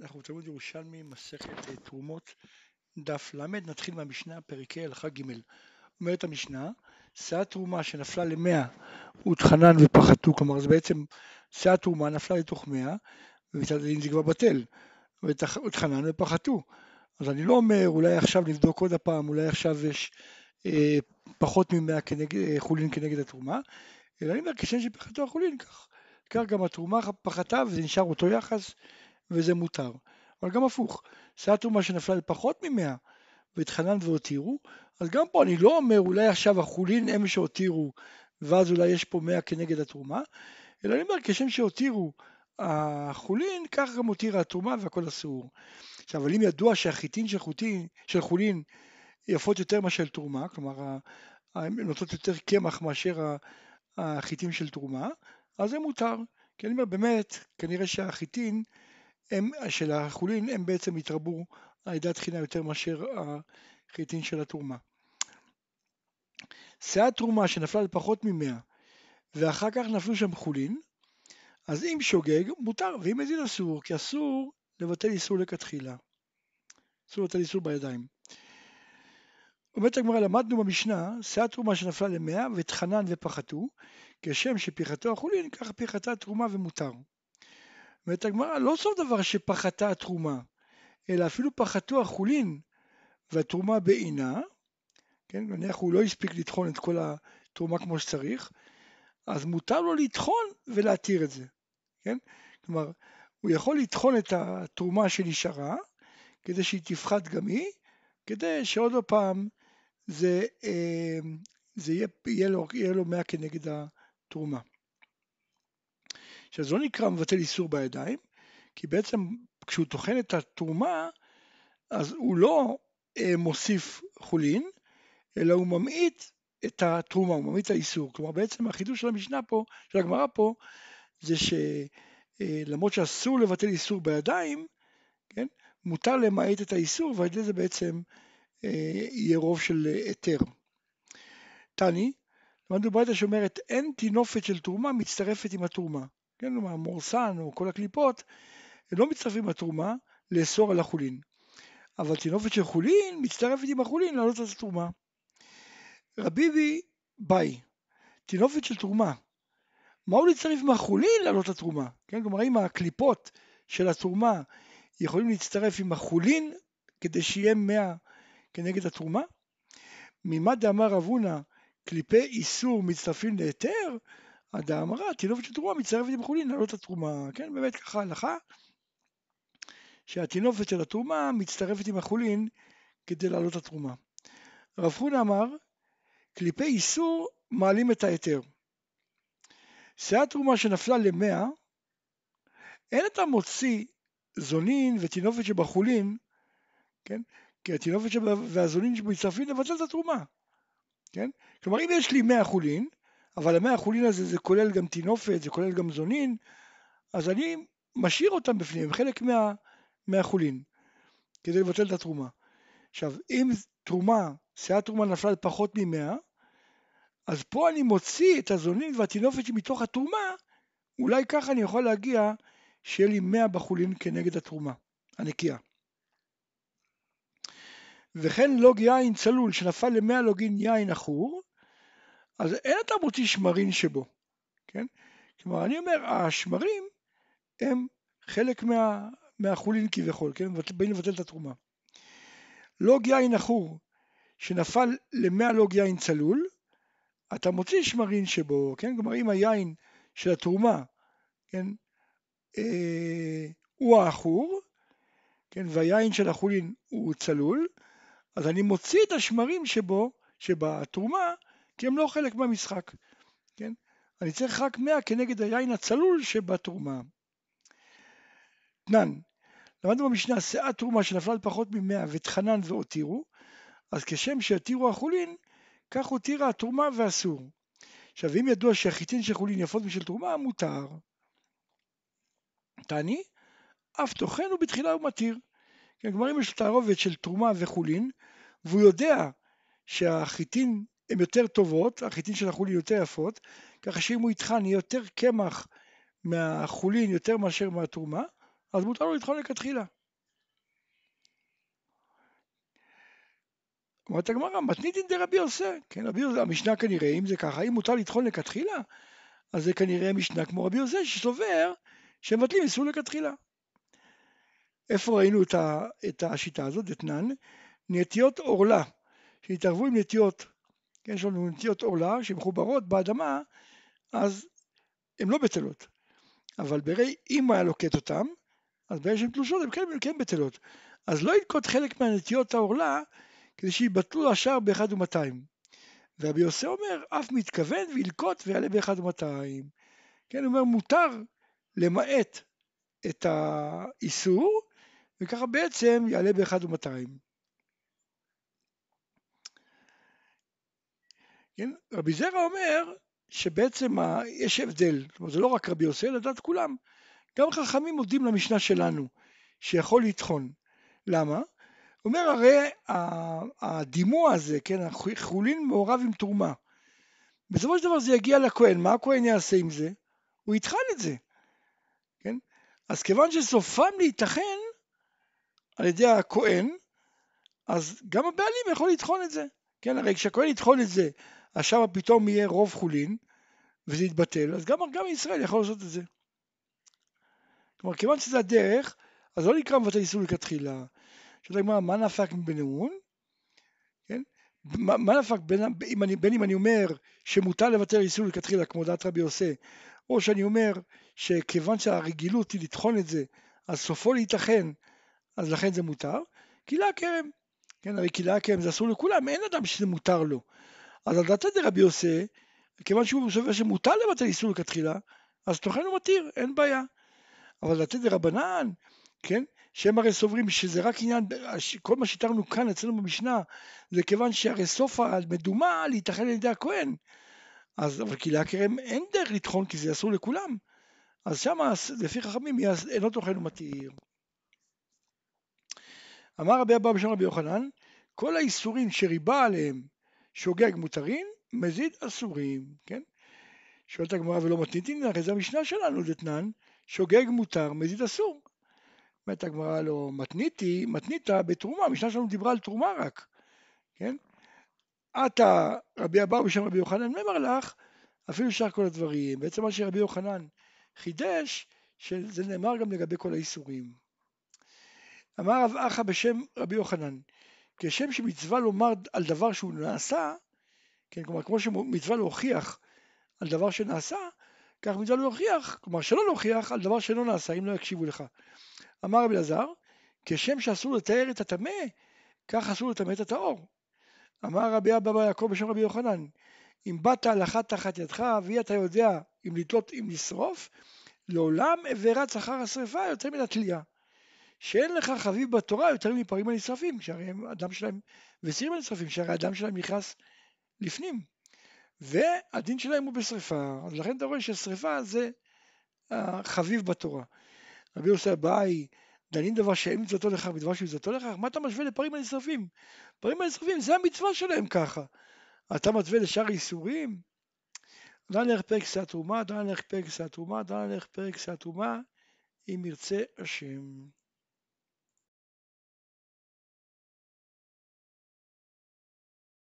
אנחנו בתלמוד ירושלמי, מסכת אה, תרומות, דף ל', נתחיל מהמשנה, פרקי הלכה ג'. אומרת המשנה, שאת תרומה שנפלה למאה הותחנן ופחתו, כלומר זה בעצם שאת תרומה נפלה לתוך מאה, ומצד הדין זה כבר בטל, והותחנן ופחתו. אז אני לא אומר אולי עכשיו נבדוק עוד הפעם, אולי עכשיו יש אה, פחות ממאה אה, חולין כנגד התרומה, אלא אני אומר כשם שפחתו החולין כך. כך גם התרומה פחתה וזה נשאר אותו יחס וזה מותר. אבל גם הפוך, שאת תרומה שנפלה לפחות ממאה והתחנן והותירו, אז גם פה אני לא אומר אולי עכשיו החולין הם שהותירו ואז אולי יש פה מאה כנגד התרומה, אלא אני אומר כשם שהותירו החולין, כך גם הותירה התרומה והכל אסור. עכשיו, אבל אם ידוע שהחיטין של, חוטין, של חולין יפות יותר מאשר תרומה, כלומר הן נותנות יותר קמח מאשר החיטים של תרומה, אז זה מותר. כי אני אומר באמת, כנראה שהחיטין הם, של החולין הם בעצם התרבו על ידי התחינה יותר מאשר החיטין של התרומה. שאת תרומה שנפלה לפחות ממאה ואחר כך נפלו שם חולין, אז אם שוגג מותר ואם מזין אסור, כי אסור לבטל איסור לכתחילה. אסור לבטל איסור בידיים. אומרת הגמרא, למדנו במשנה, שאת תרומה שנפלה למאה וטחנן ופחתו, כשם שפיחתו החולין, ככה פיחתה תרומה ומותר. אומרת הגמרא, לא סוף דבר שפחתה התרומה, אלא אפילו פחתו החולין והתרומה בעינה, כן, נניח הוא לא הספיק לטחון את כל התרומה כמו שצריך, אז מותר לו לטחון ולהתיר את זה, כן? כלומר, הוא יכול לטחון את התרומה שנשארה, כדי שהיא תפחת גם היא, כדי שעוד פעם זה, אה, זה יהיה, יהיה, לו, 100 כנגד התרומה. עכשיו זה לא נקרא מבטל איסור בידיים, כי בעצם כשהוא טוחן את התרומה, אז הוא לא אה, מוסיף חולין, אלא הוא ממעיט את התרומה, הוא ממעיט את האיסור. כלומר בעצם החידוש של המשנה פה, של הגמרא פה, זה שלמרות אה, שאסור לבטל איסור בידיים, כן, מותר למעט את האיסור ועל ידי זה בעצם אה, יהיה רוב של היתר. תני, למדנו ברייתא שאומרת אין טינופת של תרומה מצטרפת עם התרומה. כן, כלומר מורסן או כל הקליפות, הם לא מצטרפים לתרומה לאסור על החולין. אבל טינופת של חולין מצטרפת עם החולין לעלות את התרומה. רביבי ביי, טינופת של תרומה. מה הוא להצטרף עם החולין לעלות התרומה? כן, כלומר אם הקליפות של התרומה יכולים להצטרף עם החולין כדי שיהיה מאה כנגד התרומה? ממה דאמר רב הונא קליפי איסור מצטרפים להיתר, הדאמרה, תינופת של תרומה מצטרפת עם חולין לעלות התרומה, כן, באמת ככה הלכה, שהתינופת של התרומה מצטרפת עם החולין כדי לעלות התרומה. רב חונה אמר, קליפי איסור מעלים את ההיתר. שאת תרומה שנפלה למאה, אין אתה מוציא זונין ותינופת שבחולין, כן? כי התינופת והזונין שמצטרפים לבטל את התרומה, כן? כלומר אם יש לי מאה חולין, אבל המאה החולין הזה זה כולל גם תינופת, זה כולל גם זונין, אז אני משאיר אותם בפנים, חלק מה, מהחולין, כדי לבטל את התרומה. עכשיו, אם תרומה, סיעת תרומה נפלה לפחות ממאה, אז פה אני מוציא את הזונין והתינופת שמתוך התרומה, אולי ככה אני יכול להגיע שיהיה לי מאה בחולין כנגד התרומה, הנקייה. וכן לוג יין צלול שנפל למאה לוגין יין עכור, אז אין אתה מוציא שמרים שבו, כן? כלומר, אני אומר, השמרים הם חלק מה, מהחולין כביכול, כן? באים לבטל את התרומה. לוג יין עכור שנפל למאה לוג יין צלול, אתה מוציא שמרים שבו, כן? כלומר, אם היין של התרומה, כן? אה, הוא העכור, כן? והיין של החולין הוא צלול, אז אני מוציא את השמרים שבו, שבתרומה, כי הם לא חלק מהמשחק, כן? אני צריך רק 100 כנגד היין הצלול שבתרומה. תנן, למדנו במשנה, שאת תרומה שנפלה על פחות מ-100 וטחנן והותירו, אז כשם שהתירו החולין, כך הותירה התרומה ואסור. עכשיו, אם ידוע שהחיטין של חולין יפות משל תרומה, מותר. תעני, אף טוחן ובתחילה הוא מתיר. כן, כלומר, אם יש תערובת של תרומה וחולין, והוא יודע שהחיטין הן יותר טובות, החיטין של החולין יותר יפות, ככה שאם הוא יטחן יהיה יותר קמח מהחולין יותר מאשר מהתרומה, אז מותר לו לטחון לכתחילה. אומרת הגמרא, מתניתין דרבי יוסי, כן, רבי יוסי, המשנה כנראה, אם זה ככה, אם מותר לטחון לכתחילה, אז זה כנראה משנה כמו רבי יוסי, שסובר שמבטלים איסור לכתחילה. איפה ראינו את, השיטה הזאת, דתנן? נטיות עורלה, שהתערבו עם נטיות, כן, יש לנו נטיות עורלה שמחוברות באדמה, אז הן לא בטלות. אבל ברי, אם הוא היה לוקט אותן, אז ברגע שהן תלושות הן כן, כן בטלות. אז לא ינקוט חלק מהנטיות העורלה כדי שיבטלו השאר באחד ומאתיים. ורבי יוסי אומר, אף מתכוון וילקוט ויעלה באחד ומאתיים. כן, הוא אומר, מותר למעט את האיסור, וככה בעצם יעלה באחד ומאתיים. כן? רבי זרע אומר שבעצם יש הבדל, אומרת זה לא רק רבי יוסי, לדעת כולם, גם חכמים מודים למשנה שלנו, שיכול לטחון. למה? הוא אומר הרי הדימוע הזה, כן, החולין מעורב עם תרומה. בסופו של דבר זה יגיע לכהן, מה הכהן יעשה עם זה? הוא יטחן את זה, כן? אז כיוון שסופם להיטחן על ידי הכהן, אז גם הבעלים יכול לטחון את זה, כן? הרי כשהכהן יטחון את זה, אז שם פתאום יהיה רוב חולין, וזה יתבטל, אז גם, גם ישראל יכול לעשות את זה. כלומר, כיוון שזה הדרך, אז לא נקרא מבטל איסור לכתחילה. שואלת הגמרא, מה נפק בנאון? כן? מה, מה נפק בין, אם אני, בין אם אני אומר שמותר לבטל איסור לכתחילה, כמו דעת רבי יוסי, או שאני אומר שכיוון שהרגילות היא לטחון את זה, אז סופו להיתכן, אז לכן זה מותר. קהילה הכרם, כן, הרי קהילה הכרם זה אסור לכולם, אין אדם שזה מותר לו. אז על דעת רבי יוסי, כיוון שהוא סובר שמותר לבטל איסור לכתחילה, אז תוכן הוא מתיר, אין בעיה. אבל לתת לרבנן, כן, שהם הרי סוברים שזה רק עניין, כל מה שהתארנו כאן אצלנו במשנה, זה כיוון שהרי סוף המדומה להיתכן על ידי הכהן. אז, אבל כי להכרם אין דרך לטחון כי זה אסור לכולם. אז שמה, לפי חכמים, אינו טוחן ומתיר. אמר רבי אבא בשם רבי יוחנן, כל האיסורים שריבה עליהם שוגג מותרים, מזיד אסורים, כן? שואלת הגמרא ולא מתניתין, הרי זה המשנה שלנו, דתנן, שוגג מותר, מזיד אסור. אומרת הגמרא לא, מתניתי, מתנית בתרומה, המשנה שלנו דיברה על תרומה רק, כן? עתה רבי אבאו בשם רבי יוחנן נאמר לך, אפילו שאר כל הדברים. בעצם מה שרבי יוחנן חידש, שזה נאמר גם לגבי כל האיסורים. אמר רב אחא בשם רבי יוחנן, כשם שמצווה לומר על דבר שהוא נעשה, כן, כלומר כמו שמצווה להוכיח על דבר שנעשה, כך מצווה להוכיח, כלומר שלא להוכיח על דבר שלא נעשה, אם לא יקשיבו לך. אמר רבי אלעזר, כשם שאסור לתאר את הטמא, כך אסור לטמא את הטהור. אמר רבי אבא בר יעקב בשם רבי יוחנן, אם באת הלכה תחת ידך, ואי אתה יודע אם לתלות אם לשרוף, לעולם אברץ אחר השרפה יותר מן התלייה. שאין לך חביב בתורה יותר מפרים הנשרפים, שהרי הם אדם שלהם, וסירים הנשרפים, שהרי הדם שלהם נכנס לפנים. והדין שלהם הוא בשרפה, אז לכן אתה רואה ששרפה זה החביב בתורה. רבי יוסי אביי, דנים דבר שאין מצוותו לכך ודבר שמצוותו לכך, מה אתה משווה לפרים הנשרפים? פרים הנשרפים זה המצווה שלהם ככה. אתה מצווה לשאר האיסורים? דן לך פרק שא תרומה, דן לך פרק שא תרומה, דן לך פרק שא תרומה, אם ירצה השם.